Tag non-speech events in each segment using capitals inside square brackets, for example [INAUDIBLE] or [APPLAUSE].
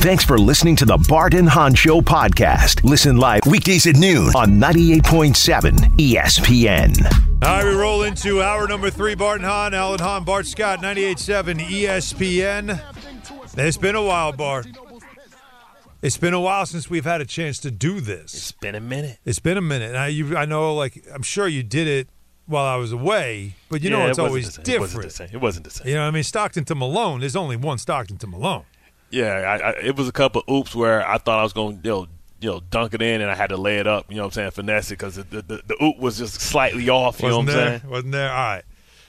Thanks for listening to the Bart and Hahn Show podcast. Listen live weekdays at noon on 98.7 ESPN. All right, we roll into hour number three. Bart and Hahn, Alan Hahn, Bart Scott, 98.7 ESPN. It's been a while, Bart. It's been a while since we've had a chance to do this. It's been a minute. It's been a minute. I, you, I know, like, I'm sure you did it while I was away, but you Yeah, know it's wasn't always the same. It different. wasn't the same. It wasn't the same. You know, what I mean, Stockton to Malone. There's only one Stockton to Malone. Yeah, I, I, it was a couple oops where I thought I was going to you know, you know dunk it in and I had to lay it up. You know what I'm saying? Finesse it because the, the the oop was just slightly off. You Wasn't know what I'm there? saying? Wasn't there? All right.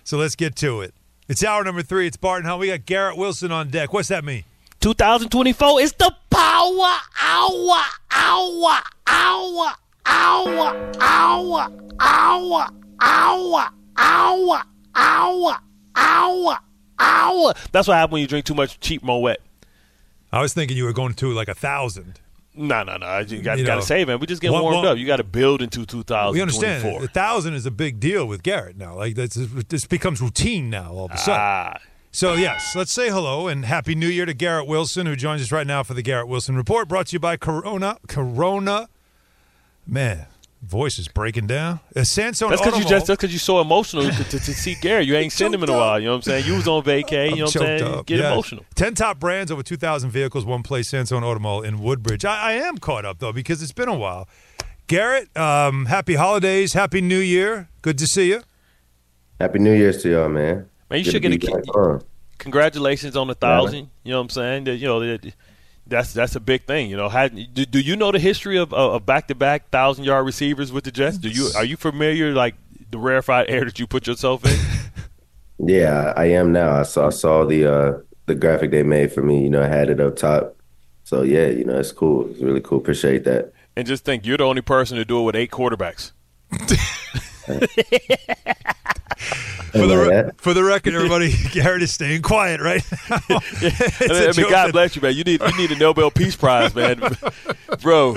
So let's get to it. It's hour number three. It's Bart and Hahn. We got Garrett Wilson on deck. What's that mean? 2024 is the power hour, hour, hour, hour, hour, hour, hour, hour, hour, hour, hour. That's what happens when you drink too much cheap Moet. I was thinking you were going to like a thousand. No, no, no. You got You to save, man. We just get one- warmed one- up. You got to build into 2024. We understand. A thousand is a big deal with Garrett now. Like that's, this becomes routine now all of a sudden. Ah, So yes, let's say hello and happy New Year to Garrett Wilson, who joins us right now for the Garrett Wilson Report, brought to you by Corona. Corona, man, voice is breaking down. Uh, Sansone That's because you Automall- just that's because you so emotional to, to, to see Gary. You ain't [LAUGHS] seen him in a while. You know what I'm saying? You was on vacay. [LAUGHS] You know what I'm saying? up. Get Yes. emotional. Ten top brands, over two thousand vehicles, one place. Sansone Automall in Woodbridge. I, I am caught up though because it's been a while. Garrett, um, happy holidays, happy New Year. Good to see you. Happy New Year's to y'all, man. Man, you Good should get a be key- back on. Congratulations on the thousand. You know what I'm saying? That, you know that, that's that's a big thing. You know, Had, do, do you know the history of of back to back thousand yard receivers with the Jets? Do you are you familiar like the rarefied air that you put yourself in? [LAUGHS] Yeah, I am now. I saw I saw the uh the graphic they made for me. You know, I had it up top. So yeah, you know, it's cool. It's really cool. Appreciate that. and just think, you're the only person to do it with eight quarterbacks. [LAUGHS] [LAUGHS] [LAUGHS] For the, re- for the record, everybody, [LAUGHS] Garrett is staying quiet right [LAUGHS] now. It's I mean, God bless you, man. You need you need a Nobel Peace Prize, man, bro.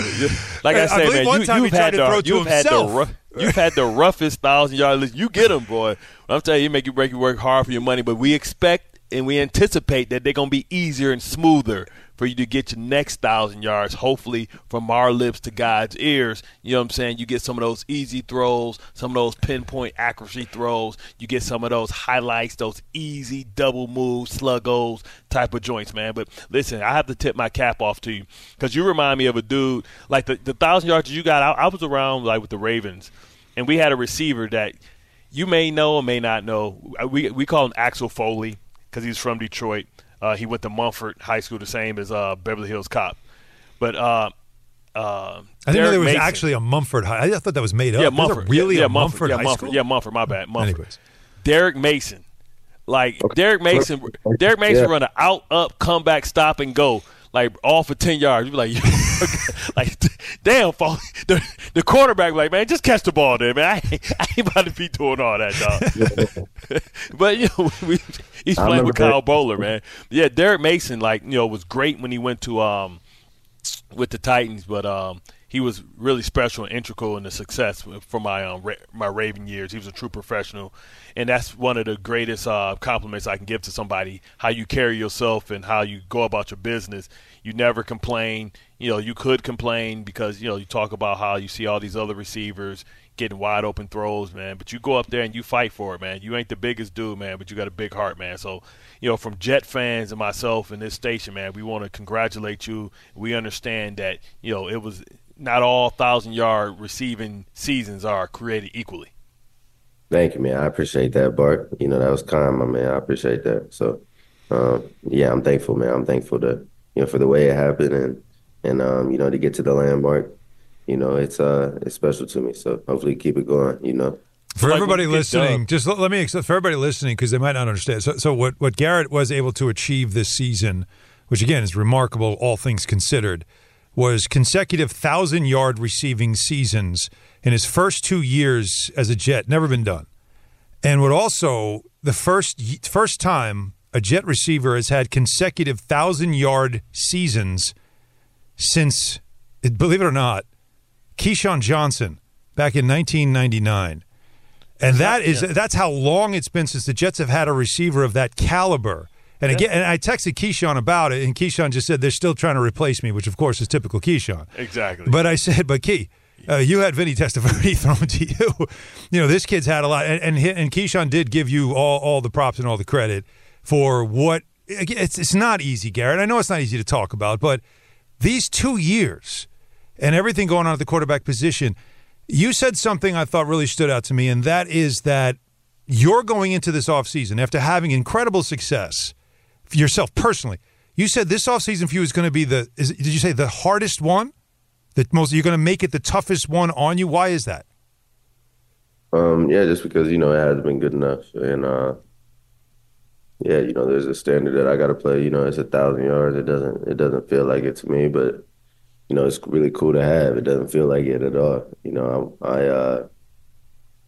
Like I I say, man, you, time he you've tried had to the to you've had the you've had the roughest thousand yard list. You get them, boy. I'm telling you, make you break you work hard for your money, but we expect and we anticipate that they're gonna be easier and smoother for you to get your next thousand yards. Hopefully, from our lips to God's ears. You know what I'm saying? You get some of those easy throws, some of those pinpoint accuracy throws. You get some of those highlights, those easy double moves, sluggos type of joints, man. But listen, I have to tip my cap off to you because you remind me of a dude like the, the thousand yards you got. I, I was around like with the Ravens, and we had a receiver that you may know or may not know. We we call him Axel Foley because he's from Detroit. Uh, he went to Mumford High School, the same as uh, Beverly Hills Cop. But uh, uh, I didn't know there was Mason- actually a Mumford High. I thought that was made up. yeah Mumford really yeah, a Mumford, yeah, High Mumford, School? yeah Mumford. My bad, Mumford. Anyways. Derrick Mason, like Derrick Mason, Derrick Mason Yeah. run an out up comeback stop and go like all for ten yards. You be like, [LAUGHS] like damn, [LAUGHS] Foley. the the quarterback like man, just catch the ball there, man. I ain't, I ain't about to be doing all that, dog. [LAUGHS] but you know, we, he's I playing with Kyle that. Boller, man. Yeah, Derrick Mason, like you know, was great when he went to um with the Titans, but um, he was really special and integral in the success for my um, Ra- my Raven years. He was a true professional, and that's one of the greatest uh, compliments I can give to somebody: how you carry yourself and how you go about your business. You never complain. You know, you could complain because you know you talk about how you see all these other receivers getting wide open throws, man. But you go up there and you fight for it, man. You ain't the biggest dude, man, but you got a big heart, man. So, you know, from Jet fans and myself and this station, man, we want to congratulate you. We understand that, you know, it was not all thousand yard receiving seasons are created equally. Thank you, man. I appreciate that, Bart. You know, that was kind, my man. I appreciate that. So, um, yeah, I'm thankful, man. I'm thankful to, you know, for the way it happened and, and, um, you know, to get to the landmark, you know, it's, uh, it's special to me. So hopefully keep it going, you know. For Like everybody when you get listening, dubbed. just let, let me ex- for everybody listening because they might not understand. So, so what what Garrett was able to achieve this season, which again is remarkable, all things considered, was consecutive thousand yard receiving seasons in his first two years as a Jet. Never been done, and would also the first first time a Jet receiver has had consecutive thousand yard seasons since, believe it or not, Keyshawn Johnson back in 1999. And that is that's how long it's been since the Jets have had a receiver of that caliber And again, and I texted Keyshawn about it, and Keyshawn just said they're still trying to replace me, which of course is typical Keyshawn. Exactly. But I said, but Key, uh, you had Vinny Testaverde [LAUGHS] thrown to you. you know, this kid's had a lot, and and, and Keyshawn did give you all all the props and all the credit for what. It's it's not easy, Garrett. I know it's not easy to talk about, but these two years and everything going on at the quarterback position, you said something I thought really stood out to me, and that is that you're going into this offseason after having incredible success yourself personally. You said this offseason for you is going to be the is, did you say the hardest one? The most you're going to make it the toughest one on you. Why is that? Um, yeah, just because you know it hasn't been good enough, and uh, yeah, you know, there's a standard that I got to play. You know, it's a thousand yards. It doesn't it doesn't feel like it to me, but you know, it's really cool to have. It doesn't feel like it at all. You know, I, I uh,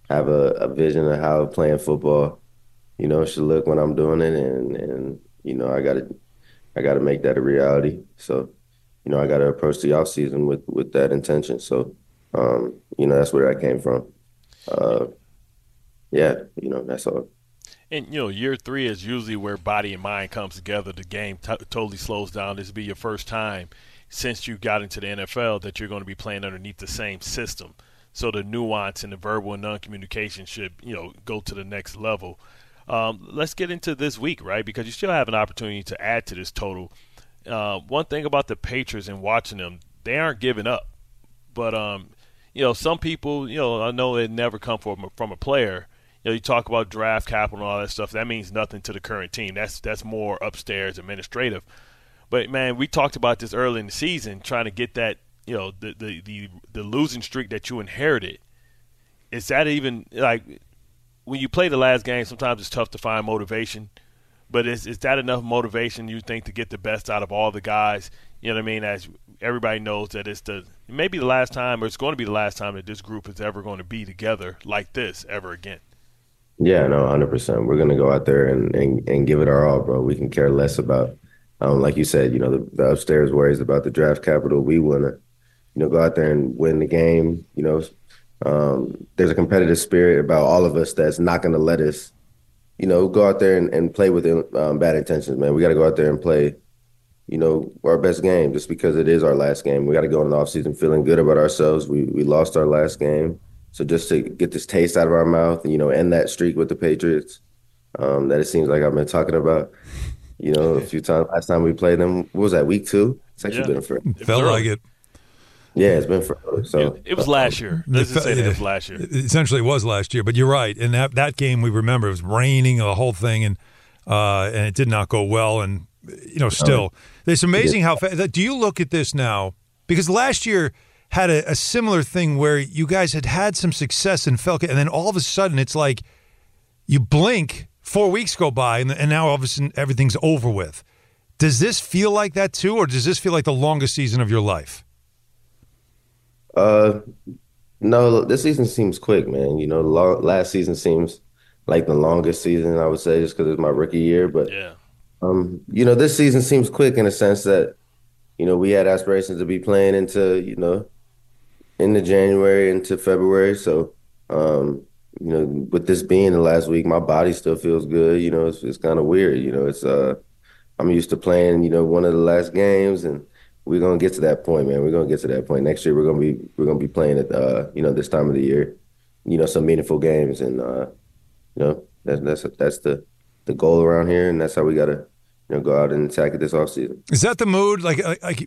have a, a vision of how playing football, you know, should look when I'm doing it, and and you know, I got to I got to make that a reality. So, you know, I got to approach the off season with with that intention. So, um, you know, that's where I came from. Uh, yeah, you know, that's all. And you know, year three is usually where body and mind comes together. The game t- totally slows down. This will be your first time since you got into the NFL that you're going to be playing underneath the same system. So the nuance and the verbal and non-communication should, you know, go to the next level. Um, let's get into this week, right? Because you still have an opportunity to add to this total. Uh, one thing about the Patriots and watching them, they aren't giving up. But um, you know, some people, you know, I know it never come from a, from a player. You know, you talk about draft capital and all that stuff. That means nothing to the current team. That's that's more upstairs administrative. But man, we talked about this early in the season, trying to get that, you know, the the the, the losing streak that you inherited. Is that even like when you play the last game? Sometimes it's tough to find motivation. But is is that enough motivation you think to get the best out of all the guys? You know what I mean? As everybody knows that it's the maybe the last time, or it's going to be the last time that this group is ever going to be together like this ever again. Yeah, no, hundred percent. We're gonna go out there and, and and give it our all, bro. We can care less about um, like you said, you know, the, the upstairs worries about the draft capital. We want to, you know, go out there and win the game. You know, um, there's a competitive spirit about all of us that's not going to let us, you know, go out there and, and play with um, bad intentions, man. We got to go out there and play, you know, our best game just because it is our last game. We got to go in the offseason feeling good about ourselves. We, we lost our last game. So just to get this taste out of our mouth, you know, end that streak with the Patriots um, that it seems like I've been talking about you know, a few times. Last time we played them, what was that, week two? It's actually yeah. been for Felt like it. Yeah, it's been for So it, it was last year. Let's say it, it was last year. Essentially, it was last year. But you're right. And that that game, we remember it was raining, the whole thing, and uh, and it did not go well. And you know, still, it's amazing how. fast. Do you look at this now? Because last year had a, a similar thing where you guys had had some success in Falcon, and then all of a sudden, it's like you blink four weeks go by and, and now all of a sudden everything's over with. Does this feel like that too, or does this feel like the longest season of your life? Uh, no, this season seems quick, man. You know, long, last season seems like the longest season I would say, just because it's my rookie year. But yeah, um, you know, this season seems quick in a sense that you know we had aspirations to be playing into you know into January into February, so um, you know, with this being the last week, my body still feels good. You know, it's, it's kind of weird. You know, it's uh, I'm used to playing, you know, one of the last games, and we're gonna get to that point, man. We're gonna get to that point next year. We're gonna be we're gonna be playing at uh, you know, this time of the year, you know, some meaningful games, and uh, you know, that's that's that's the the goal around here, and that's how we gotta you know, go out and attack it this offseason. Is that the mood? Like,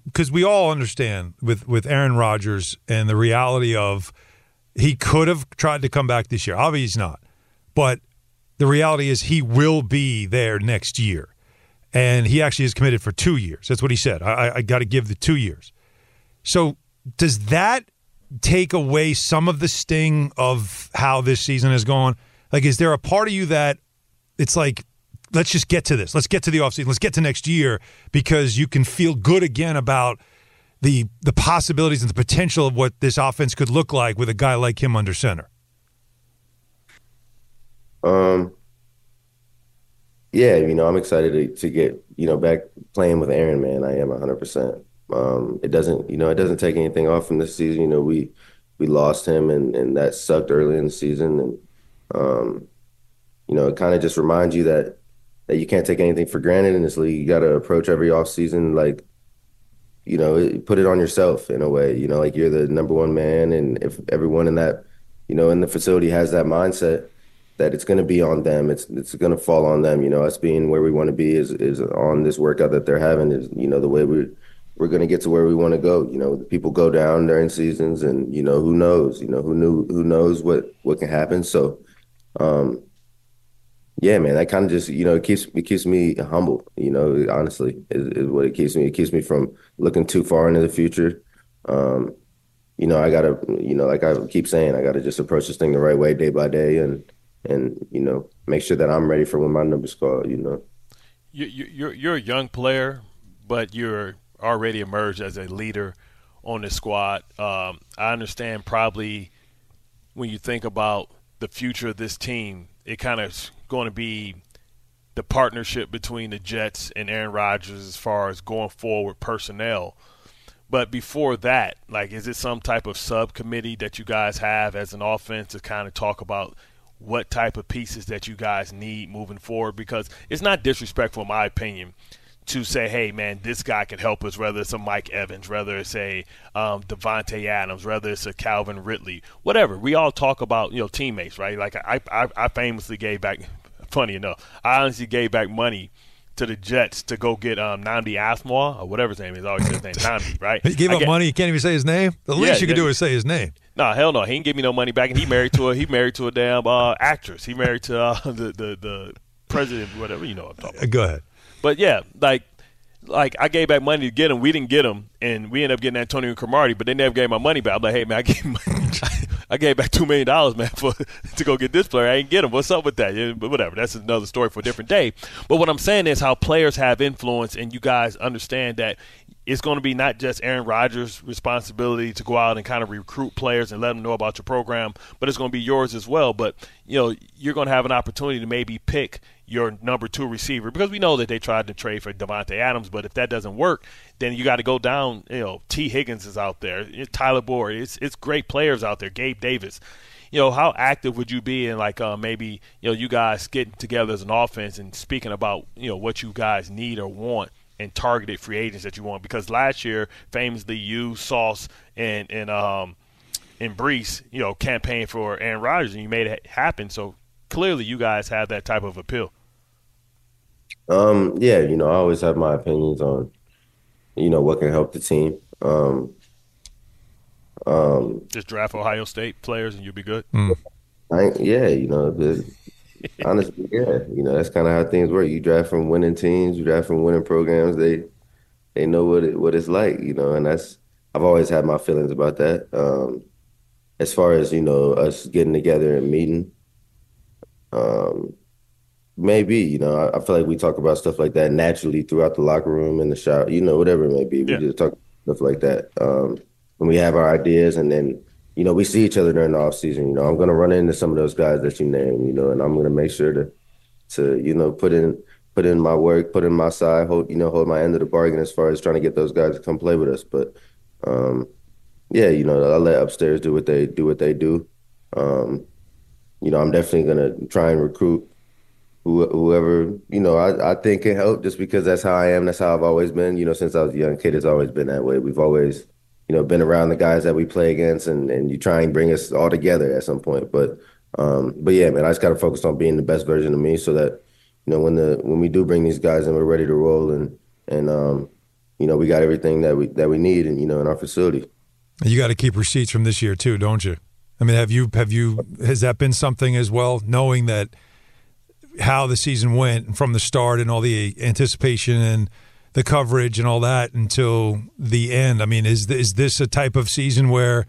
because we all understand with with Aaron Rodgers and the reality of he could have tried to come back this year. Obviously, he's not. But the reality is he will be there next year. And he actually is committed for two years. That's what he said. I, I got to give the two years. So does that take away some of the sting of how this season has gone? Like, is there a part of you that it's like, let's just get to this. Let's get to the offseason. Let's get to next year because you can feel good again about – the the possibilities and the potential of what this offense could look like with a guy like him under center? Um, yeah, you know, I'm excited to, to get you know back playing with Aaron. Man, I am 100. Um, percent It doesn't, you know, it doesn't take anything off from this season. You know, we we lost him, and and that sucked early in the season, and um, you know, it kind of just reminds you that that you can't take anything for granted in this league. You got to approach every offseason like, you know, put it on yourself in a way. You know, like you're the number one man, and if everyone in that, you know, in the facility has that mindset that it's going to be on them. It's it's going to fall on them. You know, us being where we want to be is is on this workout that they're having is you know the way we we're going to get to where we want to go. You know, people go down during seasons, and you know who knows. You know who knew who knows what what can happen. So, um, yeah, man, that kind of just you know it keeps it keeps me humble. You know, honestly, is, is what it keeps me. It keeps me from looking too far into the future. Um, you know, I gotta, you know, like I keep saying, I gotta just approach this thing the right way, day by day, and and you know make sure that I'm ready for when my number's called. You know, you, you're you're a young player, but you're already emerged as a leader on the squad. Um, I understand probably when you think about the future of this team, it kind of going to be the partnership between the Jets and Aaron Rodgers as far as going forward personnel. But before that, like, is it some type of subcommittee that you guys have as an offense to kind of talk about what type of pieces that you guys need moving forward because it's not disrespectful in my opinion to say, hey man, this guy can help us, whether it's a Mike Evans, whether it's a um, Davante Adams, whether it's a Calvin Ridley, whatever. We all talk about you know teammates, right? Like I, I, I famously gave back. [LAUGHS] Funny enough, I honestly gave back money to the Jets to go get um, Asomugha or whatever his name is. I always his name, Nnamdi, right? [LAUGHS] He gave I up get, money. You can't even say his name. The least Yeah, you could yeah. do is say his name. No, hell no. He didn't give me no money back, and he married to a he married to a damn uh, actress. He married to uh, [LAUGHS] the, the the president, whatever you know. What I'm talking about. Go ahead. But yeah, like like I gave back money to get him. We didn't get him, and we ended up getting Antonio Cromartie, but they never gave my money back. I'm like, hey man, I [LAUGHS] gave I gave back two million dollars, man, for [LAUGHS] to go get this player. I ain't get him. What's up with that? Yeah, but whatever. That's another story for a different day. But what I'm saying is how players have influence, and you guys understand that it's going to be not just Aaron Rodgers' responsibility to go out and kind of recruit players and let them know about your program, but it's going to be yours as well. But you know, you're going to have an opportunity to maybe pick your number two receiver because we know that they tried to trade for Davante Adams, but if that doesn't work, then you got to go down. You know, Tee Higgins is out there, it's Tyler Boyd, it's it's great players out there, Gabe Davis. You know, how active would you be in like uh, maybe you know you guys getting together as an offense and speaking about you know what you guys need or want and targeted free agents that you want? Because last year, famously, you Sauce and and um and Breece, you know, campaigned for Aaron Rodgers and you made it happen. So clearly, you guys have that type of appeal. Um, yeah, you know, I always have my opinions on, you know, what can help the team. Um, um, Just draft Ohio State players and you'll be good. I, yeah, you know, the, [LAUGHS] honestly, yeah, you know, that's kind of how things work. You draft from winning teams, you draft from winning programs. They they know what it what it's like, you know, and that's I've always had my feelings about that. Um, as far as you know, us getting together and meeting, um, maybe you know, I, I feel like we talk about stuff like that naturally throughout the locker room in the shower, you know, whatever it may be. We just talk stuff like that. Um, when we have our ideas, and then you know, we see each other during the off season. You know, I'm gonna run into some of those guys that you name, you know, and I'm gonna make sure to to you know put in put in my work, put in my side, hold you know hold my end of the bargain as far as trying to get those guys to come play with us. But um, yeah, you know, I let upstairs do what they do what they do. Um, you know, I'm definitely gonna try and recruit who, whoever you know I, I think can help just because that's how I am. That's how I've always been. You know, since I was a young kid, it's always been that way. We've always you know been around the guys that we play against, and and you try and bring us all together at some point. But um, but yeah, man, I just got to focus on being the best version of me so that you know when the when we do bring these guys in, we're ready to roll and and um, you know we got everything that we that we need and you know in our facility. You got to keep receipts from this year too, don't you? I mean, have you have you has that been something as well? Knowing that how the season went from the start and all the anticipation and the coverage and all that until the end. I mean, is is this a type of season where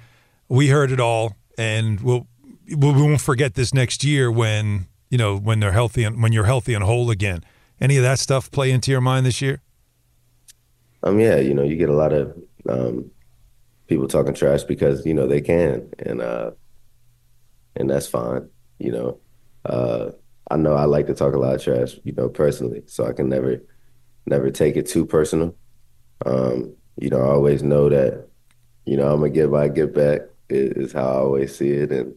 we heard it all and we'll we won't forget this next year when you know when they're healthy and when you're healthy and whole again? Any of that stuff play into your mind this year? Um, yeah, you know, you get a lot of um, people talking trash because you know they can, and uh, and that's fine. You know, uh, I know I like to talk a lot of trash, you know, personally, so I can never, never take it too personal. Um, you know, I always know that, you know, I'm gonna get my get back is, is how I always see it, and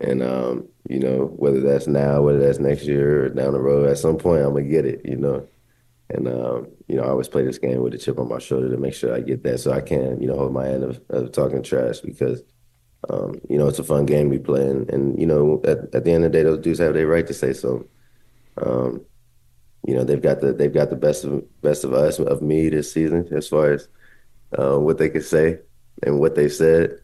and um, you know whether that's now, whether that's next year or down the road, at some point I'm gonna get it, you know. And um, you know, I always play this game with a chip on my shoulder to make sure I get that, so I can, you know, hold my end of, of talking trash because, um, you know, it's a fun game we play, and, and you know, at, at the end of the day, those dudes have their right to say so. Um, you know, they've got the they've got the best of best of us of me this season as far as uh, what they could say and what they said.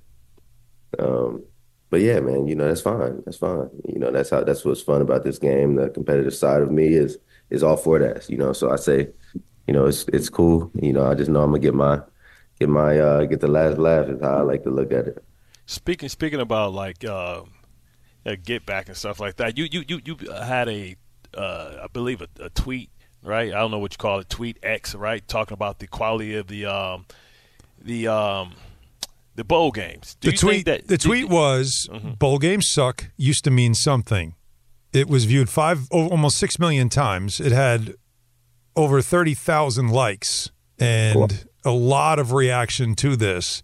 Um, but yeah, man, you know that's fine. That's fine. You know that's how that's what's fun about this game. The competitive side of me is is all for that. You know, so I say, you know, it's it's cool. You know, I just know I'm gonna get my get my uh, get the last laugh is how I like to look at it. Speaking speaking about like uh, get back and stuff like that, you you you you had a uh, I believe a, a, tweet right? I don't know what you call it, tweet X right, talking about the quality of the um, the um, the bowl games. Do the tweet that the tweet was mm-hmm. bowl games suck used to mean something. It was viewed five almost six million times. It had over thirty thousand likes and cool. a lot of reaction to this.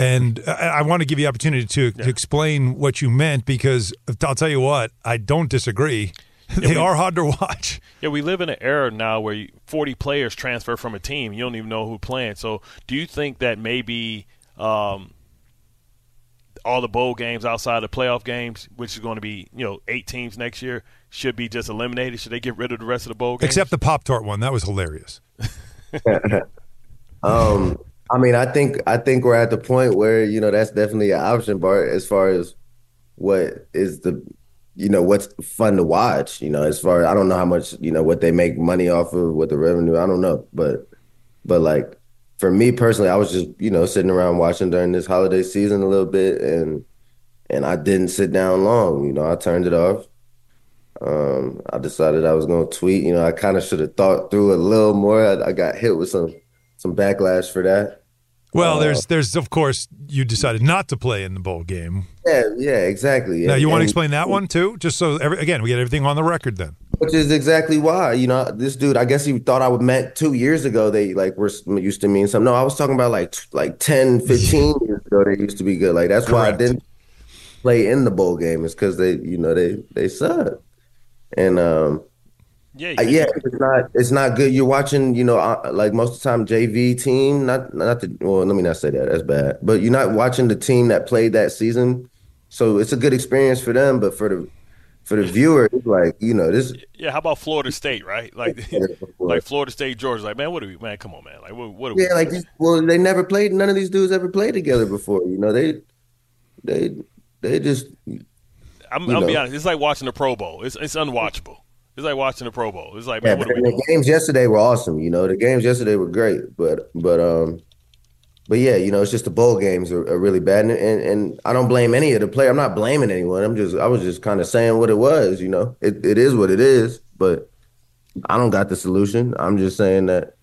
And I, want to give you the opportunity to, yeah. to explain what you meant because I'll tell you what, I don't disagree. [LAUGHS] they yeah, we, are hard to watch. Yeah, we live in an era now where 40 players transfer from a team. You don't even know who playing. So, do you think that maybe um, all the bowl games outside the playoff games, which is going to be you know eight teams next year, should be just eliminated? Should they get rid of the rest of the bowl games? Except the Pop Tart one. That was hilarious. [LAUGHS] um, I mean, I think I think we're at the point where you know that's definitely an option, Bart. As far as what is the you know what's fun to watch you know as far as i don't know how much you know what they make money off of what the revenue i don't know but but like for me personally i was just you know sitting around watching during this holiday season a little bit and and i didn't sit down long you know i turned it off. Um i decided i was going to tweet you know i kind of should have thought through a little more I, I got hit with some some backlash for that well, uh, there's there's of course you decided not to play in the bowl game. Yeah, yeah, exactly. Now you want to explain that one too, just so every, again we get everything on the record then. Which is exactly why you know this dude. I guess he thought I would meant two years ago. They like were used to mean something. No, I was talking about like like 10, [LAUGHS] 15 years ago. They used to be good. Like that's Correct. why I didn't play in the bowl game. Is because they you know they they suck. And um, yeah, uh, yeah, it's not it's not good. You're watching, you know, uh, like most of the time JV team, not not the well, let me not say that. That's bad. But you're not watching the team that played that season. So it's a good experience for them, but for the for the viewer, it's like, you know, this Yeah, how about Florida State, right? Like [LAUGHS] [LAUGHS] like Florida State, Georgia, like, man, what are we man, come on, man. Like what what are we? Yeah, we like well, they never played none of these dudes ever played together before. You know, they they they just I'm, I'll be honest. It's like watching the Pro Bowl. It's it's unwatchable. It's like watching the Pro Bowl. It's like, man, yeah, the games yesterday were awesome. You know, the games yesterday were great, but but um, but yeah, you know, it's just the bowl games are, are really bad, and, and, and I don't blame any of the player. I'm not blaming anyone. I'm just I was just kind of saying what it was. You know, it it is what it is, but I don't got the solution. I'm just saying that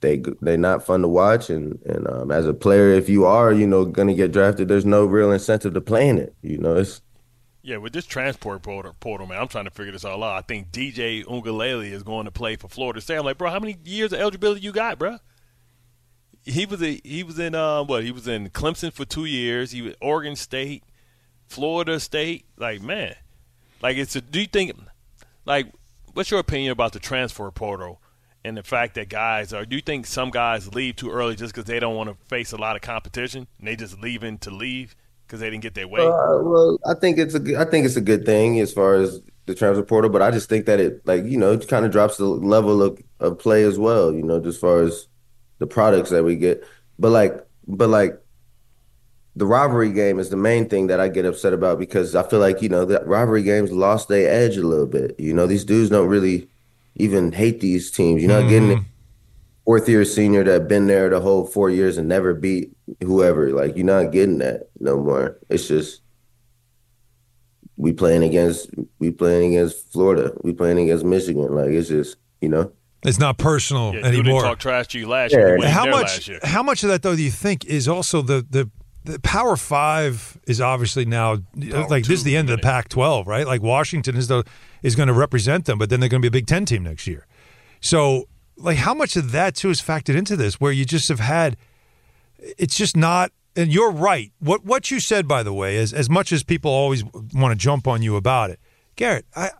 they they're not fun to watch, and and um, as a player, if you are you know gonna get drafted, there's no real incentive to playing it. You know, it's yeah, with this transport portal, portal, man, I'm trying to figure this all out. I think DJ Uiagalelei is going to play for Florida State. I'm like, bro, how many years of eligibility you got, bro? He was a, he was in uh, what? He was in Clemson for two years. He was Oregon State, Florida State. Like, man, like it's. A, do you think, like, what's your opinion about the transfer portal and the fact that guys are? Do you think some guys leave too early just because they don't want to face a lot of competition and they just leaving to leave? Because they didn't get their way? Uh, well, I think it's a I think it's a good thing as far as the transfer portal, but I just think that it like you know it kind of drops the level of, of play as well. You know, as far as the products that we get, but like but like the rivalry game is the main thing that I get upset about because I feel like you know the rivalry games lost their edge a little bit. You know, these dudes don't really even hate these teams. You're not mm-hmm. getting it fourth year senior that been there the whole four years and never beat whoever. Like you're not getting that no more. It's just we playing against we playing against Florida. We playing against Michigan. Like it's just you know. It's not personal yeah, anymore. Talk trash to you last year. How much? How much of that though do you think is also the the the Power Five is obviously now Power like this is the end of the Pac-12, right? Like Washington is the is going to represent them, but then they're going to be a Big Ten team next year. So like how much of that too is factored into this where you just have had it's just not and you're right. What what you said, by the way, is as much as people always want to jump on you about it, Garrett, I,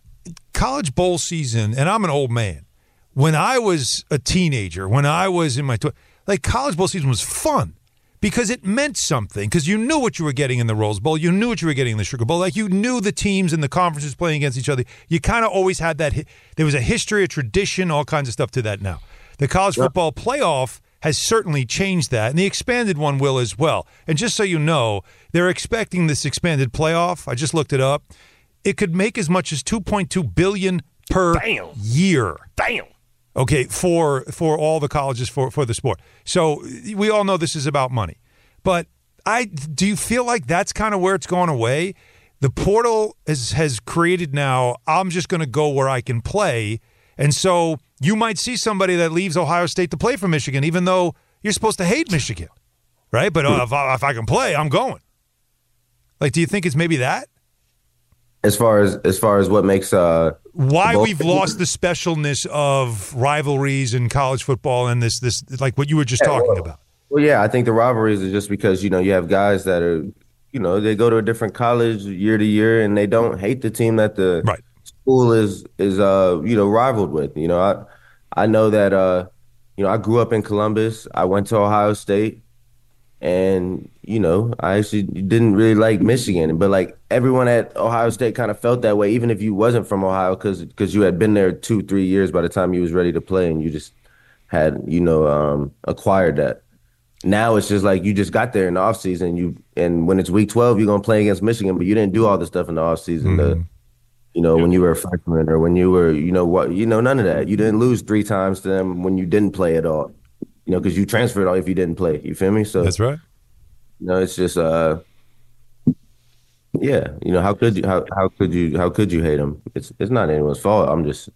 college bowl season, and I'm an old man. When I was a teenager, when I was in my tw- like college bowl season was fun because it meant something because you knew what you were getting in the Rose Bowl, you knew what you were getting in the Sugar Bowl, like you knew the teams and the conferences playing against each other. You kind of always had that. There was a history, a tradition, all kinds of stuff to that. Now, the college football playoff has certainly changed that, and the expanded one will as well. And just so you know, they're expecting this expanded playoff. I just looked it up. It could make as much as 2.2 billion per Damn. year. Damn. Okay, for for all the colleges for for the sport. So we all know this is about money. But I do you feel like that's kind of where it's gone away? The portal has has created now, I'm just going to go where I can play. And so you might see somebody that leaves Ohio State to play for Michigan even though you're supposed to hate Michigan. Right? But uh, if, I, if I can play, I'm going. Like do you think it's maybe that? As far as as far as what makes uh why both- we've lost the specialness of rivalries in college football and this this like what you were just talking well, about. Well, yeah, I think the rivalries are just because you know you have guys that are, you know, they go to a different college year to year and they don't hate the team that the Right. school is is uh you know rivaled with. You know, I I know that uh you know I grew up in Columbus. I went to Ohio State, and you know I actually didn't really like Michigan, but like everyone at Ohio State kind of felt that way, even if you wasn't from Ohio, because because you had been there two three years by the time you was ready to play, and you just had you know um acquired that. Now it's just like you just got there in the offseason, you and when it's week twelve, you're gonna play against Michigan, but you didn't do all the stuff in the offseason. The you know, when you were a freshman or when you were, you know, what, you know, none of that. You didn't lose three times to them when you didn't play at all. You know, because you transferred all if you didn't play. You feel me? So That's right. you know, it's just, uh, yeah. You know, how could you, how, how could you, how could you hate them? It's, it's not anyone's fault. I'm just,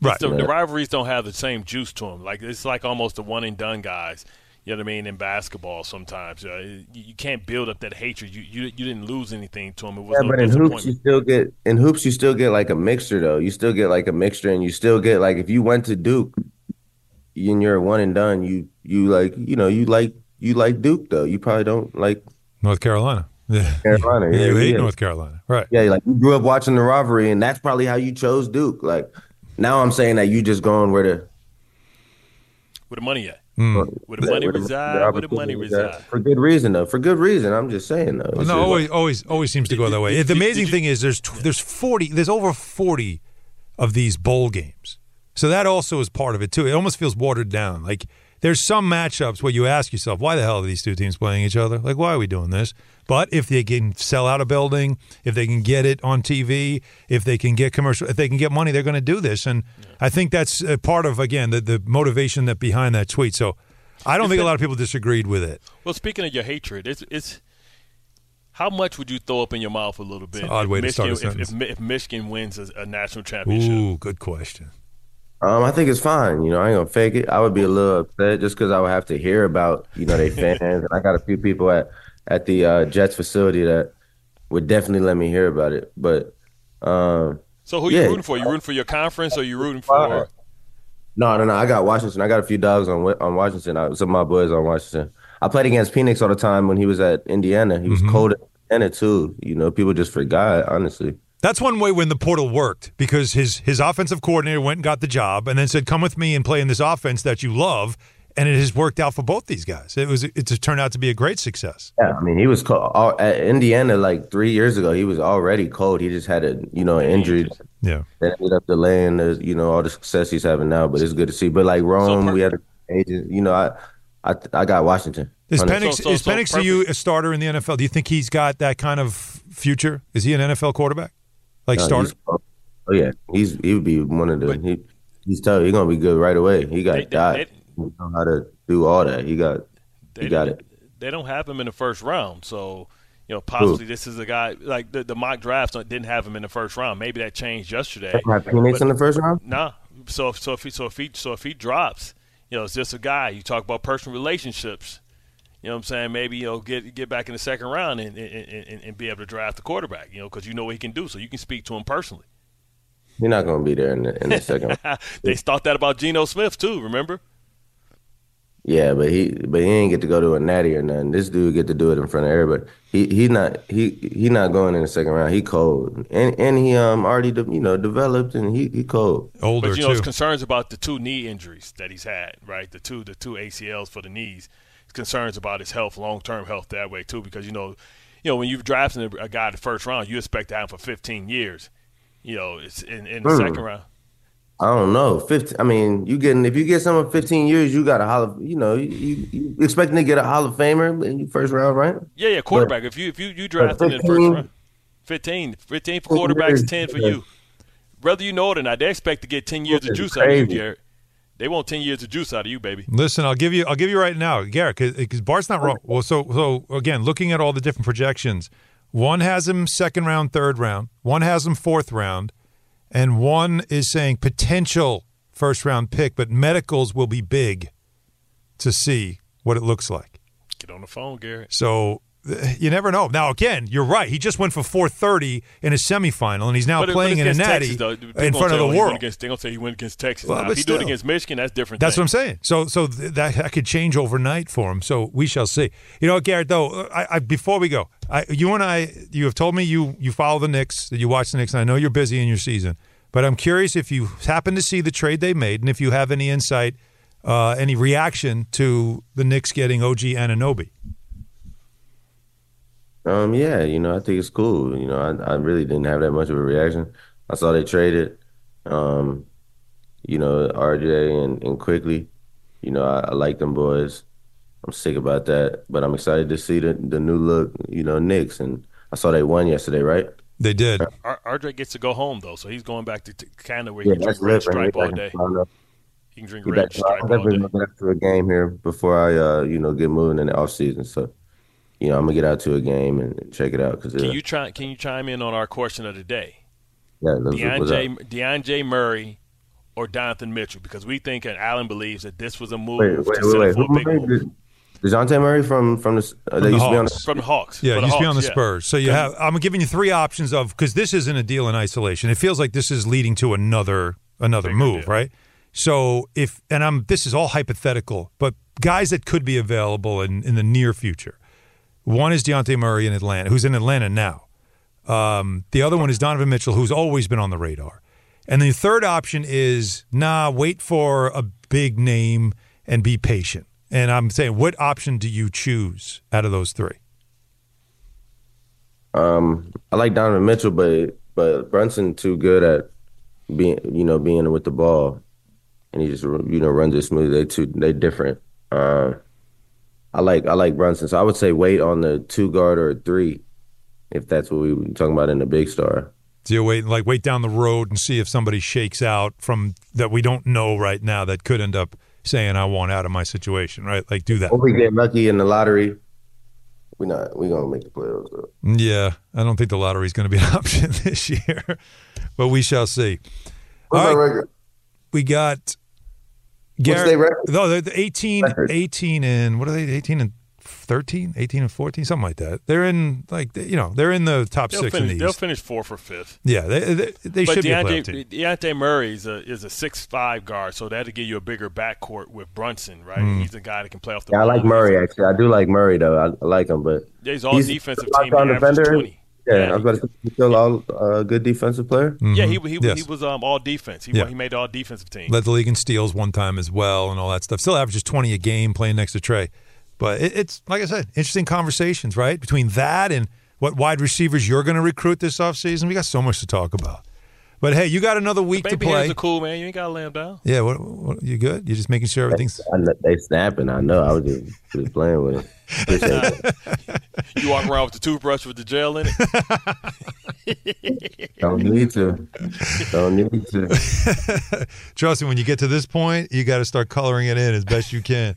Right. The, the rivalries don't have the same juice to them. Like it's like almost the one and done guys. You know what I mean? In basketball, sometimes uh, you, you can't build up that hatred. You you, you didn't lose anything to them. It was yeah. no But in hoops, you still get in hoops, you still get like a mixture though. You still get like a mixture, and you still get like if you went to Duke, and you're one and done, you you like you know you like you like Duke though. You probably don't like North Carolina. [LAUGHS] Yeah. Carolina. You, Yeah, hate yeah. North Carolina. Right. Yeah, like you grew up watching the rivalry, and that's probably how you chose Duke. Like now, I'm saying that you just going where the Where the money at? Hmm. Where the money where reside? Where the money opportunity reside. reside? for good reason though. For good reason. I'm just saying though. Well, It's no, just always, like- always, always seems to go that way. did- the amazing did you- thing is there's tw- there's forty, there's over forty of these bowl games, so that also is part of it too. It almost feels watered down. Like there's some matchups where you ask yourself, why the hell are these two teams playing each other? Like why are we doing this? But if they can sell out a building, if they can get it on TV, if they can get commercial, if they can get money, they're going to do this. And I think that's part of again the the motivation that behind that tweet. So. I don't think a lot of people disagreed with it. Well, speaking of your hatred, it's it's how much would you throw up in your mouth a little bit? odd if way to start a Michigan- if, if, sentence. If Michigan wins a, a national championship? Ooh, good question. Um, I think it's fine. You know, I ain't gonna fake it. I would be a little upset just because I would have to hear about you know they [LAUGHS] fans, and I got a few people at at the uh, Jets facility that would definitely let me hear about it. But um, So who you rooting for? You rooting for your conference or you rooting for? no, no, no. I got Washington. I got a few dogs on on Washington. I, some of my boys on Washington. I played against Penix all the time when he was at Indiana. He was cold at Indiana too. You know, people just forgot. Honestly, That's one way when the portal worked because his his offensive coordinator went and got the job and then said, "Come with me and play in this offense that you love." And it has worked out for both these guys. It was it's turned out to be a great success. yeah. I mean, he was cold all, uh, at Indiana like three years ago. He was already cold. He just had a you know an injury. Yeah. that ended up delaying the you know all the success he's having now. But it's good to see. But like Rome, per- we had an agent. You know, I I I got Washington. Is Hundred- Penix, So- so- is so Penix to you a starter in the NFL? Do you think he's got that kind of future? Is he an NFL quarterback? Like No, starter? he's- Oh yeah, he's he would be one of the. He, he's tough. He's gonna be good right away. He got They- they- got. they- He know how to do all that. He got. They He got don't- it. They don't have him in the first round, so you know possibly this is a guy like the, the mock drafts didn't have him in the first round. Maybe that changed yesterday. Have Penix in the first round. Nah. So so if he so if he so if he drops, you know, it's just a guy. You talk about personal relationships. You know what I'm saying? Maybe you know get get back in the second round and and, and, and be able to draft the quarterback. You know, because you know what he can do, so you can speak to him personally. You're not gonna be there in the in the [LAUGHS] second. round. they thought that about Geno Smith too. Remember? Yeah, but he but he ain't get to go to a natty or nothing. This dude get to do it in front of everybody. He he not he he not going in the second round. He cold and and he um already de, you know developed and he he cold. Older But you know, too. his concerns about the two knee injuries that he's had, right? The two the two ACLs for the knees. Concerns about his health, long term health that way too, because you know, you know when you've drafted a guy in the first round, you expect to have him for 15 years. You know, it's in, in the Hmm. second round. I don't know. Fifteen. I mean, you getting if you get someone fifteen years, you got a hall of you know you, you, you expecting to get a Hall of Famer in your first round, right? Yeah, yeah, quarterback. if you if you you drafted in the first round, 15, 15 for quarterbacks, 10 for you. Whether you know it or not, they expect to get 10 years of juice out of you. Garrett. They want 10 years of juice out of you, baby. Listen, I'll give you. I'll give you right now, Garrett, because Bart's not wrong. Well, so so again, looking at all the different projections, one has him second round, third round. One has him fourth round, and one is saying potential first round pick, but medicals will be big to see what it looks like. Get on the phone, Garrett. So you never know. Now, again, you're right. He just went for 430 in a semifinal, and he's now But playing but in a natty Texas, in front of the world. Against, going say he went against Texas. Well, if he do it against Michigan, that's different. That's thing. what I'm saying. So, so th- that, that could change overnight for him. So we shall see. You know, Garrett. Though, I, I, before we go, I, you and I, you have told me you you follow the Knicks, that you watch the Knicks, and I know you're busy in your season. But I'm curious if you happen to see the trade they made, and if you have any insight, uh, any reaction to the Knicks getting OG Anunoby. Um, yeah, you know, I think it's cool. You know, I, I really didn't have that much of a reaction. I saw they traded, um, you know, RJ and, and quickly. You know, I, I like them boys. I'm sick about that, but I'm excited to see the the new look, you know, Knicks. And I saw they won yesterday, right? They did. R- RJ gets to go home though, so he's going back to, to Canada where Yeah, he can drink red lit for stripe all day. back He can drink he red back- stripe I'm all definitely day. gonna get out to a game here before I, uh, you know, get moving in the off season. So, you know, I'm gonna get out to a game and, and check it out because Can you try? Can you chime in on our question of the day? yeah, let's- what's up? DeAndre, DeAndre Murray or Jonathan Mitchell? Because we think and Allen believes that this was a move Wait, wait, to wait, wait. Who a big Murray? Dejounte Murray from from the uh, the they used to be on Hawks. the from the Hawks. Yeah, For he used to be on the Hawks, yeah. Spurs. So you have. I'm giving you three options of because this isn't a deal in isolation. It feels like this is leading to another another move, deal. right? So if and I'm this is all hypothetical, but guys that could be available in in the near future. One is Dejounte Murray in Atlanta, who's in Atlanta now. Um, the other one is Donovan Mitchell, who's always been on the radar. And the third option is nah, wait for a big name and be patient. And I'm saying, what option do you choose out of those three? Um, I like Donovan Mitchell, but but Brunson too good at being you know being with the ball, and he just you know runs it smooth. They too they different. Uh, I like I like Brunson, so I would say wait on the two guard or three, if that's what we were talking about in the big star. So you wait, like wait down the road and see if somebody shakes out from that we don't know right now that could end up saying I want out of my situation, right? Like do that. Or we get lucky in the lottery. We're not we're gonna make the playoffs. Though. Yeah, I don't think the lottery is going to be an [LAUGHS] option this year, but we shall see. What's All right, record? we got Garrett. their record? No, they're the 18, Record. 18 and what are they? 18 and 13, 18 and 14, something like that. They're in like you know they're in the top They'll six finish, in the they'll finish fourth or fifth. Yeah, they they, they But should be a playoff team. Dejounte Murray is a is a six five guard, so that'll give you a bigger backcourt with Brunson, right? Hmm. He's the guy that can play off the Yeah, I like Murray actually. I do like Murray though. I, I like him, but Yeah, he's all He's defensive a team. He lockdown defender. twenty. Yeah, Yeah, I was about to say he's still all uh, good defensive player. Yeah, he he, Mm-hmm. Yes. he was um, all defense. He Yeah. he made all defensive team. led the league in steals one time as well, and all that stuff. Still averages twenty a game playing next to Trae. But it, it's like I said, interesting conversations, right? Between that and what wide receivers you're going to recruit this offseason. We got so much to talk about. But hey, you got another week to Baby play. hands are cool, man. You ain't gotta lay him down. yeah, what, what, you good? You're just making sure everything's. I know, they snapping. I know. I was just, just playing with it. [LAUGHS] You walk around with the toothbrush with the gel in it. [LAUGHS] Don't need to. Don't need to. [LAUGHS] Trust me, when you get to this point, you got to start coloring it in as best you can.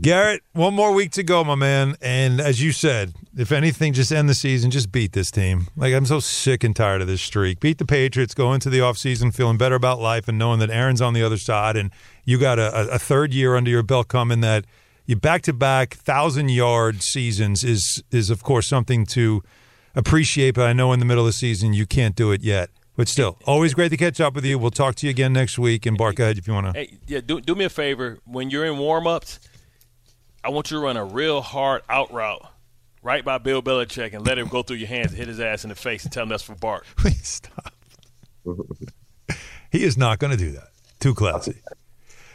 Garrett, one more week to go, my man. And as you said, if anything, just end the season, just beat this team. Like, I'm so sick and tired of this streak. Beat the Patriots, go into the offseason feeling better about life and knowing that Aaron's on the other side and you got a, a third year under your belt coming that you back to back thousand yard seasons is is of course something to appreciate, but I know in the middle of the season you can't do it yet. But still, always great to catch up with you. We'll talk to you again next week. And Bark ahead if you want to. Hey, yeah, do, do me a favor. When you're in warm ups, I want you to run a real hard out route right by Bill Belichick and let him go through your hands and hit his ass in the face and tell him that's for Bart. [LAUGHS] Please stop. he is not going to do that. Too classy.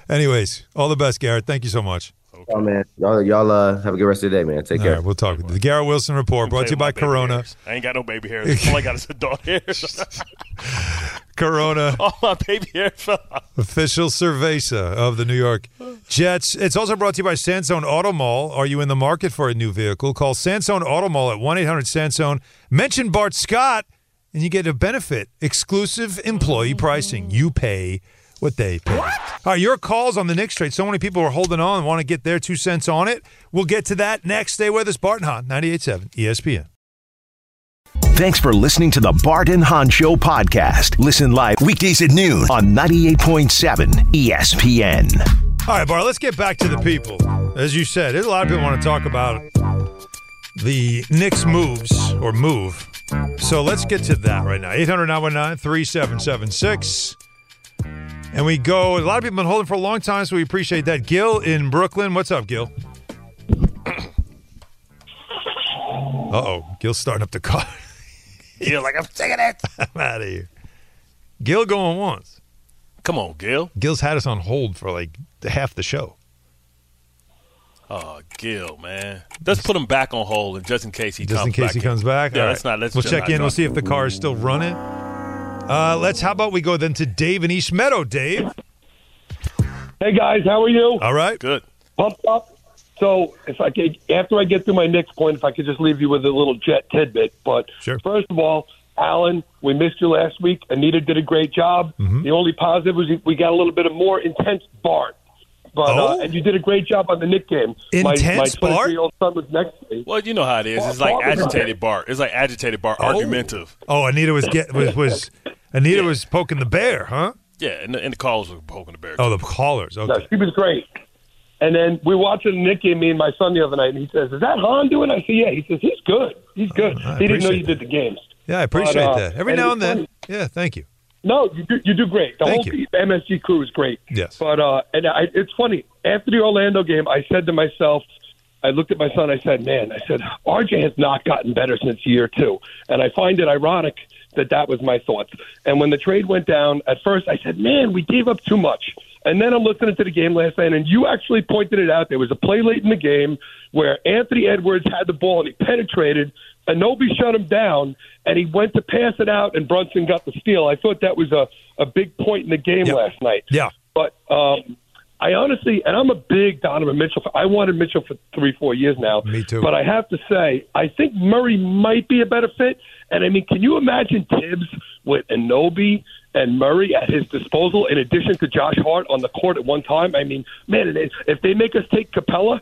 Anyways, all the best, Garrett. Thank you so much. Oh man, y'all, y'all uh, have a good rest of the day, man. Take All care. right, we'll talk. The Garrett Wilson Report brought to you by Corona. I ain't got no baby hairs. All I got is adult hairs. [LAUGHS] [LAUGHS] Corona. [LAUGHS] All my baby hairs fell off. official cerveza of the New York Jets. It's also brought to you by Sansone Auto Mall. Are you in the market for a new vehicle? Call Sansone Auto Mall at 1 800 Sansone. Mention Bart Scott, and you get a benefit exclusive employee pricing. You pay what they pay. All right, your calls on the Knicks trade. So many people are holding on and want to get their two cents on it. We'll get to that next. Stay with us. Bart and Hahn, 98.7 ESPN. Thanks for listening to the Bart and Hahn Show podcast. Listen live weekdays at noon on 98.7 ESPN. All right, Bart, let's get back to the people. As you said, a lot of people want to talk about the Knicks moves or move. So let's get to that right now. 800 919 3776. And we go, a lot of people have been holding for a long time, so we appreciate that. Gil in Brooklyn. What's up, Gil? Uh oh. Gil's starting up the car. [LAUGHS] Gil, like I'm sick of it. [LAUGHS] I'm out of here. Gil going once. Come on, Gil. Gil's had us on hold for like half the show. Oh, Gil, man. Let's put him back on hold, and just in case he just comes in case back he comes back. Yeah, All let's not. Let's we'll check not in. We'll see if the car is still running. Uh, let's. How about we go then to Dave in East Meadow? Dave. Hey guys, how are you? All right. Good. Pumped up. So if I could, after I get through my next point, if I could just leave you with a little jet tidbit. But Sure. first of all, Alan, we missed you last week. Anita did a great job. Mm-hmm. The only positive was we got a little bit of more intense Bart. But Oh? uh, and you did a great job on the Nick game. Intense my, my Bart? year old son was next to me. Well, you know how it is. It's like Bart was agitated Bart. It's like agitated Bart, argumentative. Oh, Anita was get was was [LAUGHS] Anita was poking the bear, huh? Yeah, and the, and the calls were poking the bear. Oh, the callers. No, Okay. she was great. And then we were watching Nick game, me and my son the other night, and he says, "Is that Hahn doing?" I said, "Yeah." He says, "He's good. He's good." I he didn't know you did the games. Yeah, I appreciate But, uh, that. Every and now and then. funny. Yeah, thank you. No, you do, you do great. The Thank whole you. MSG crew is great. Yes. But uh, and I, it's funny. After the Orlando game, I said to myself, I looked at my son. I said, "Man," I said, "RJ has not gotten better since year two. And I find it ironic that that was my thoughts. And when the trade went down, at first I said, "Man, we gave up too much." And then I'm listening to the game last night, and you actually pointed it out. There was a play late in the game where Anthony Edwards had the ball and he penetrated. Anunoby shut him down, and he went to pass it out, and Brunson got the steal. I thought that was a, a big point in the game Yeah. last night. Yeah. But um, I honestly, and I'm a big Donovan Mitchell. fan. I wanted Mitchell for three, four years now. Me too. But I have to say, I think Murray might be a better fit. And I mean, can you imagine Thibs with Anobi and Murray at his disposal, in addition to Josh Hart on the court at one time? I mean, man, if- if they make us take Capela.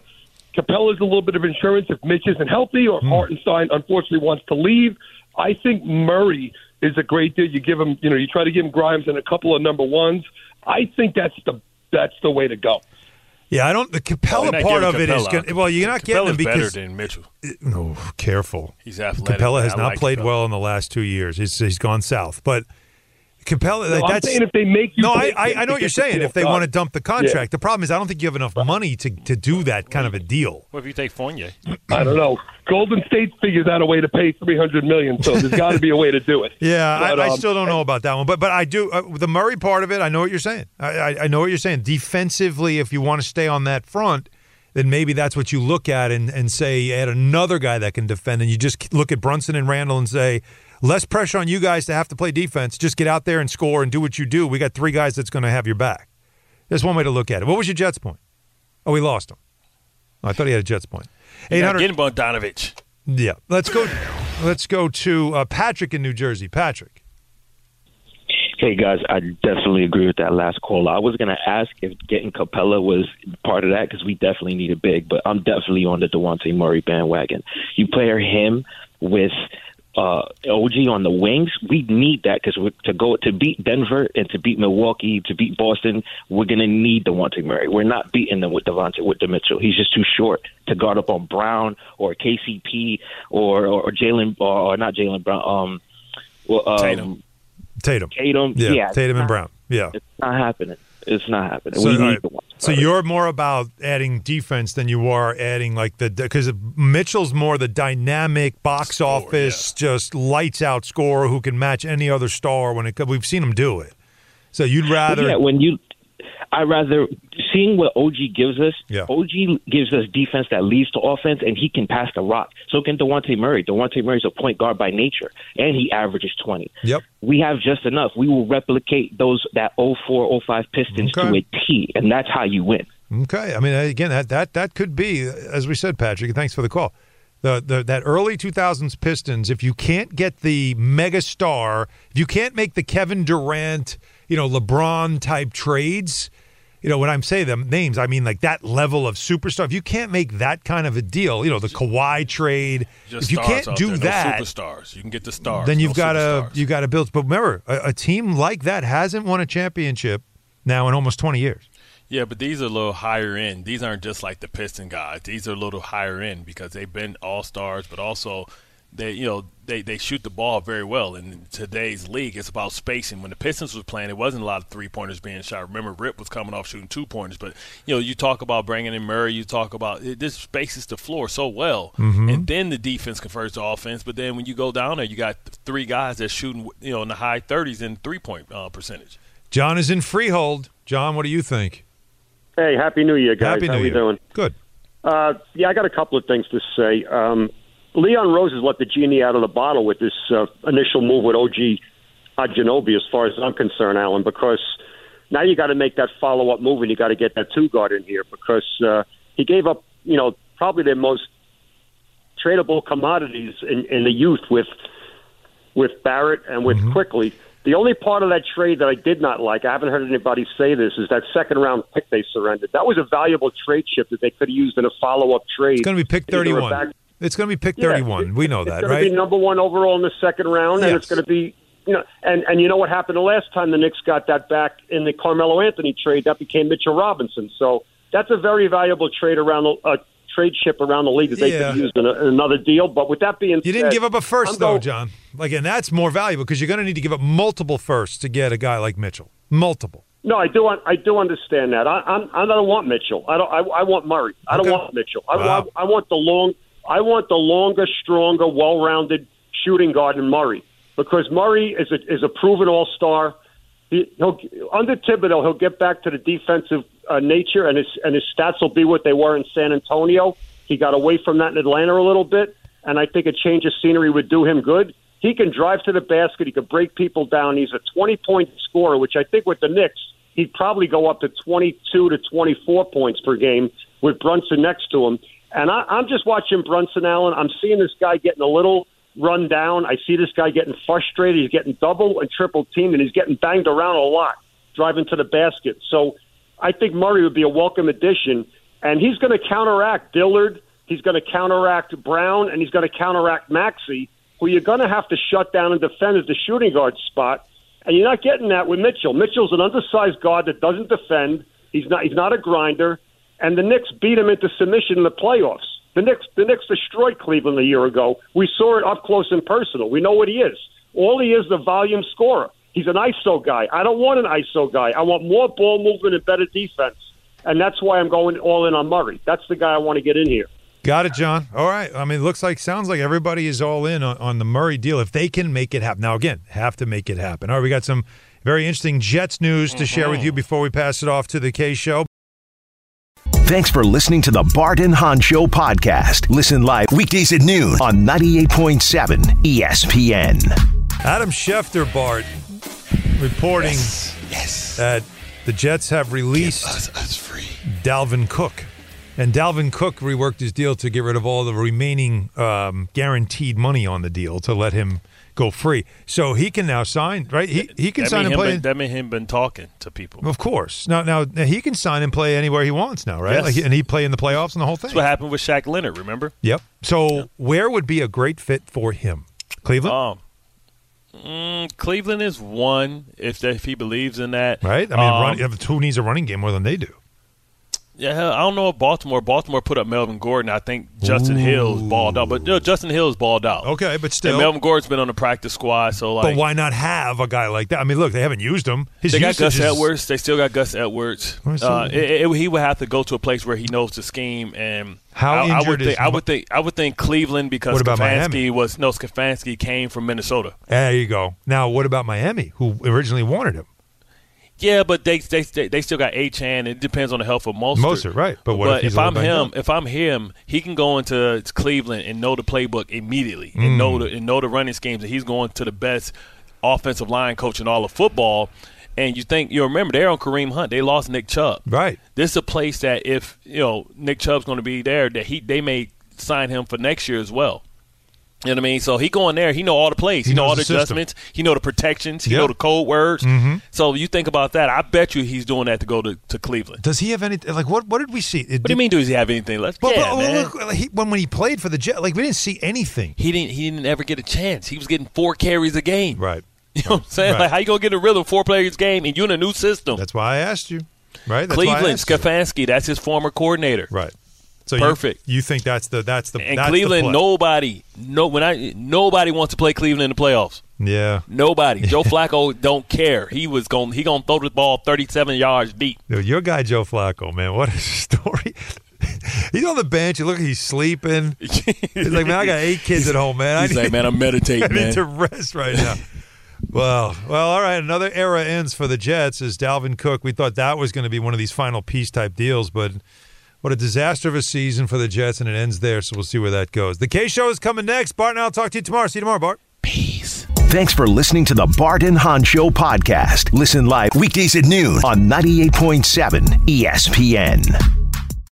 Capela's a little bit of insurance if Mitch isn't healthy or hmm. Hartenstein unfortunately wants to leave. I think Murray is a great deal. You give him, you know, you try to give him Grimes and a couple of number ones. I think that's the that's the way to go. Yeah, I don't. The Capela You're part giving of it is Capela. good. Well, you're not Capela's getting him because better than Mitchell. no, oh, careful. He's athletic. Capela has I not like played Capela. well in the last two years. He's he's gone south, but Capela. No, like, I'm that's saying if they make you no, I, I, I know what you're saying. If they done. want to dump the contract, the problem is I don't think you have enough money to, to do that kind of a deal. What if you take Fournier? I don't know. Golden State figures out a way to pay three hundred million, so there's got to be a way to do it. [LAUGHS] Yeah, But, I, I um, still don't know about that one, but but I do uh, the Murray part of it. I know what you're saying. I, I, I know what you're saying. Defensively, if you want to stay on that front, then maybe that's what you look at and, and say add another guy that can defend, and you just look at Brunson and Randle and say less pressure on you guys to have to play defense. Just get out there and score and do what you do. We got three guys that's going to have your back. That's one way to look at it. What was your Jets point? Oh, we lost him. I thought he had a Jets point. Eight You're not hundred. getting Bogdanovich. Yeah, let's go. Let's go to uh, Patrick in New Jersey. Patrick. Hey guys, I definitely agree with that last call. I was going to ask if getting Capela was part of that because we definitely need a big, but I'm definitely on the Dejounte Murray bandwagon. You pair him with uh, OG on the wings. We need that because to go to beat Denver and to beat Milwaukee, to beat Boston, we're going to need Dejounte Murray. We're not beating them with Devontae with the Mitchell. He's just too short to guard up on Brown or KCP or or, or Jalen or, or not Jaylen Brown. Um, well, um, Tatum. Tatum. Tatum. Yeah, yeah Tatum and not- Brown. Yeah. It's not happening. It's not happening. So, we need right. to so you're more about adding defense than you are adding like the because Mitchell's more the dynamic box office, just lights out scorer who can match any other star when it comes. We've seen him do it. So you'd rather yeah, when you, I rather seeing what OG gives us. Yeah. OG gives us defense that leads to offense, and he can pass the rock. So can Dejounte Murray. Dejounte Murray's a point guard by nature, and he averages twenty. Yep. We have just enough. We will replicate those that 04, 05 Pistons Okay. to a T, and that's how you win. Okay, I mean, again, that that that could be, as we said, Patrick. Thanks for the call. The, the that early 2000s Pistons. If you can't get the mega star, if you can't make the Kevin Durant, you know, LeBron type trades, you know, when I'm saying them names, I mean like that level of superstar. If you can't make that kind of a deal, you know, the Kawhi trade. Just if you can't do there, that, no superstars. You can get the stars. then you've got to you got to build. But remember, a, a team like that hasn't won a championship now in almost 20 years. Yeah, but these are a little higher end. These aren't just like the Piston guys. These are a little higher end because they've been all stars, but also they you know they, they shoot the ball very well. In today's league, it's about spacing. When the Pistons was playing, it wasn't a lot of three pointers being shot. Remember, Rip was coming off shooting two pointers, but you know you talk about bringing in Murray, you talk about it, this spaces the floor so well, and then the defense converts to offense. But then when you go down there, you got three guys that's shooting you know in the high thirties in three point uh, percentage. John is in Freehold. John, what do you think? Hey, happy New Year, guys. Happy How New we Year. doing? Good. Uh, yeah, I got a couple of things to say. Um, Leon Rose has let the genie out of the bottle with this uh, initial move with OG Anunoby, as far as I'm concerned, Alan, because now you got to make that follow up move and you got to get that two guard in here because uh, he gave up, you know, probably their most tradable commodities in, in the youth with with Barrett and with Quickley. The only part of that trade that I did not like, I haven't heard anybody say this, is that second round pick they surrendered. That was a valuable trade chip that they could have used in a follow up trade. It's going to be pick 31. It's going to be pick Yeah, 31. We know that, it's that, going right? to be number one overall in the second round, and it's going to be you know, and and you know what happened the last time the Knicks got that back in the Carmelo Anthony trade? That became Mitchell Robinson. So that's a very valuable trade around the uh, trade chip around the league that they Yeah. could use in, a, in another deal. But with that being You said, didn't give up a 1st I'm though, John. Like, and that's more valuable because you're going to need to give up multiple firsts to get a guy like Mitchell. Multiple. No, I do. I do understand that. I, I'm, I don't want Mitchell. I don't. I, I want Murray. I Okay. don't want Mitchell. I, Wow. want I want the long. I want the longer, stronger, well-rounded shooting guard in Murray because Murray is a is a proven All-Star. He, he'll under Thibodeau, he'll get back to the defensive uh, nature, and his and his stats will be what they were in San Antonio. He got away from that in Atlanta a little bit, and I think a change of scenery would do him good. He can drive to the basket. He can break people down. He's a 20 point scorer, which I think with the Knicks, he'd probably go up to 22 to 24 points per game with Brunson next to him. And I, I'm just watching Brunson Allen. I'm seeing this guy getting a little run down. I see this guy getting frustrated. He's getting double and triple teamed, and he's getting banged around a lot driving to the basket. So I think Murray would be a welcome addition, and he's going to counteract Lillard. He's going to counteract Brown, and he's going to counteract Maxey, who you're going to have to shut down and defend at the shooting guard spot. And you're not getting that with Mitchell. Mitchell's an undersized guard that doesn't defend. He's not. He's not a grinder. And the Knicks beat him into submission in the playoffs. The Knicks. The Knicks destroyed Cleveland a year ago. We saw it up close and personal. We know what he is. All he is the volume scorer. He's an ISO guy. I don't want an ISO guy. I want more ball movement and better defense. And that's why I'm going all in on Murray. That's the guy I want to get in here. Got it, John. All right. I mean, it looks like, sounds like everybody is all in on, on the Murray deal if they can make it happen. Now, again, have to make it happen. All right, we got some very interesting Jets news to share with you mm-hmm. before we pass it off to the K Show. Thanks for listening to the Bart and Hahn Show podcast. Listen live weekdays at noon on 98.7 ESPN. Adam Schefter, Bart, reporting Yes. that the Jets have released Us, us free. Dalvin Cook. And Dalvin Cook reworked his deal to get rid of all the remaining um, guaranteed money on the deal to let him go free. So he can now sign, right? He, he can That sign and play. Been, that mean him been talking to people. Of course. Now, now, now he can sign and play anywhere he wants now, right? Yes. Like, and he play in the playoffs and the whole thing. That's what happened with Shaq Leonard. Remember? Yep. So where would be a great fit for him? Cleveland, Um, mm, Cleveland is one if if he believes in that. right? I mean, Um, run, who needs a running game more than they do? Yeah, hell, I don't know if Baltimore. Baltimore put up Melvin Gordon. I think Justice Hill's balled out, but you know, Justice Hill's balled out. Okay, but still. And Melvin Gordon's been on the practice squad, so like. but why not have a guy like that? I mean, look, they haven't used him. His They got Gus is- Edwards. They still got Gus Edwards. Uh, it, it- he would have to go to a place where he knows the scheme and How I, I would is think, I would think I would think Cleveland because What about Miami? Stefanski was no Stefanski came from Minnesota. There you go. Now, what about Miami, who originally wanted him? Yeah, but they they they, they still got Achane. It depends on the health of Mostert. Mostert, right. But what if a I'm him, up? if I'm him, he can go into Cleveland and know the playbook immediately Mm. and know the and know the running schemes. And he's going to the best offensive line coach in all of football. And you think you remember they're on Kareem Hunt. They lost Nick Chubb. Right. This is a place that if you know Nick Chubb's going to be there, that he they may sign him for next year as well. You know what I mean? So he going there. He know all the plays. He, He know all the adjustments. He know the protections. He Yep. know the code words. Mhm. So you think about that. I bet you he's doing that to go to, to Cleveland. Does he have any? Like, what? What did we see? What do you mean? Does he have anything left? But, yeah, but, man. look, like, he, when when he played for the Jet, like we didn't see anything. he didn't. He didn't ever get a chance. He was getting four carries a game. Right. [LAUGHS] You know what I'm saying? Right. Like how you gonna get a rhythm four players game and you in a new system? That's why I asked you. Right. That's Cleveland. Stefanski, that's his former coordinator. Right. So Perfect. You, think that's the that's the And that's the Cleveland, play. nobody, no, when I nobody wants to play Cleveland in the playoffs. Yeah. Nobody. Joe [LAUGHS] Flacco don't care. He was going. He gonna throw the ball 37 yards deep. Dude, your guy Joe Flacco, man, what a [LAUGHS] story. he's on the bench. You look, he's sleeping. [LAUGHS] He's like, man, I got eight kids at home, man. He's I like, man, I'm meditating, I need man. to rest right now. well, well, all right. Another era ends for the Jets as Dalvin Cook. We thought that was going to be one of these final peace type deals, but what a disaster of a season for the Jets, and it ends there. So we'll see where that goes. The K Show is coming next. Bart and I'll talk to you tomorrow. See you tomorrow, Bart. Peace. Thanks for listening to the Bart and Hahn Show podcast. Listen live weekdays at noon on 98.7 ESPN.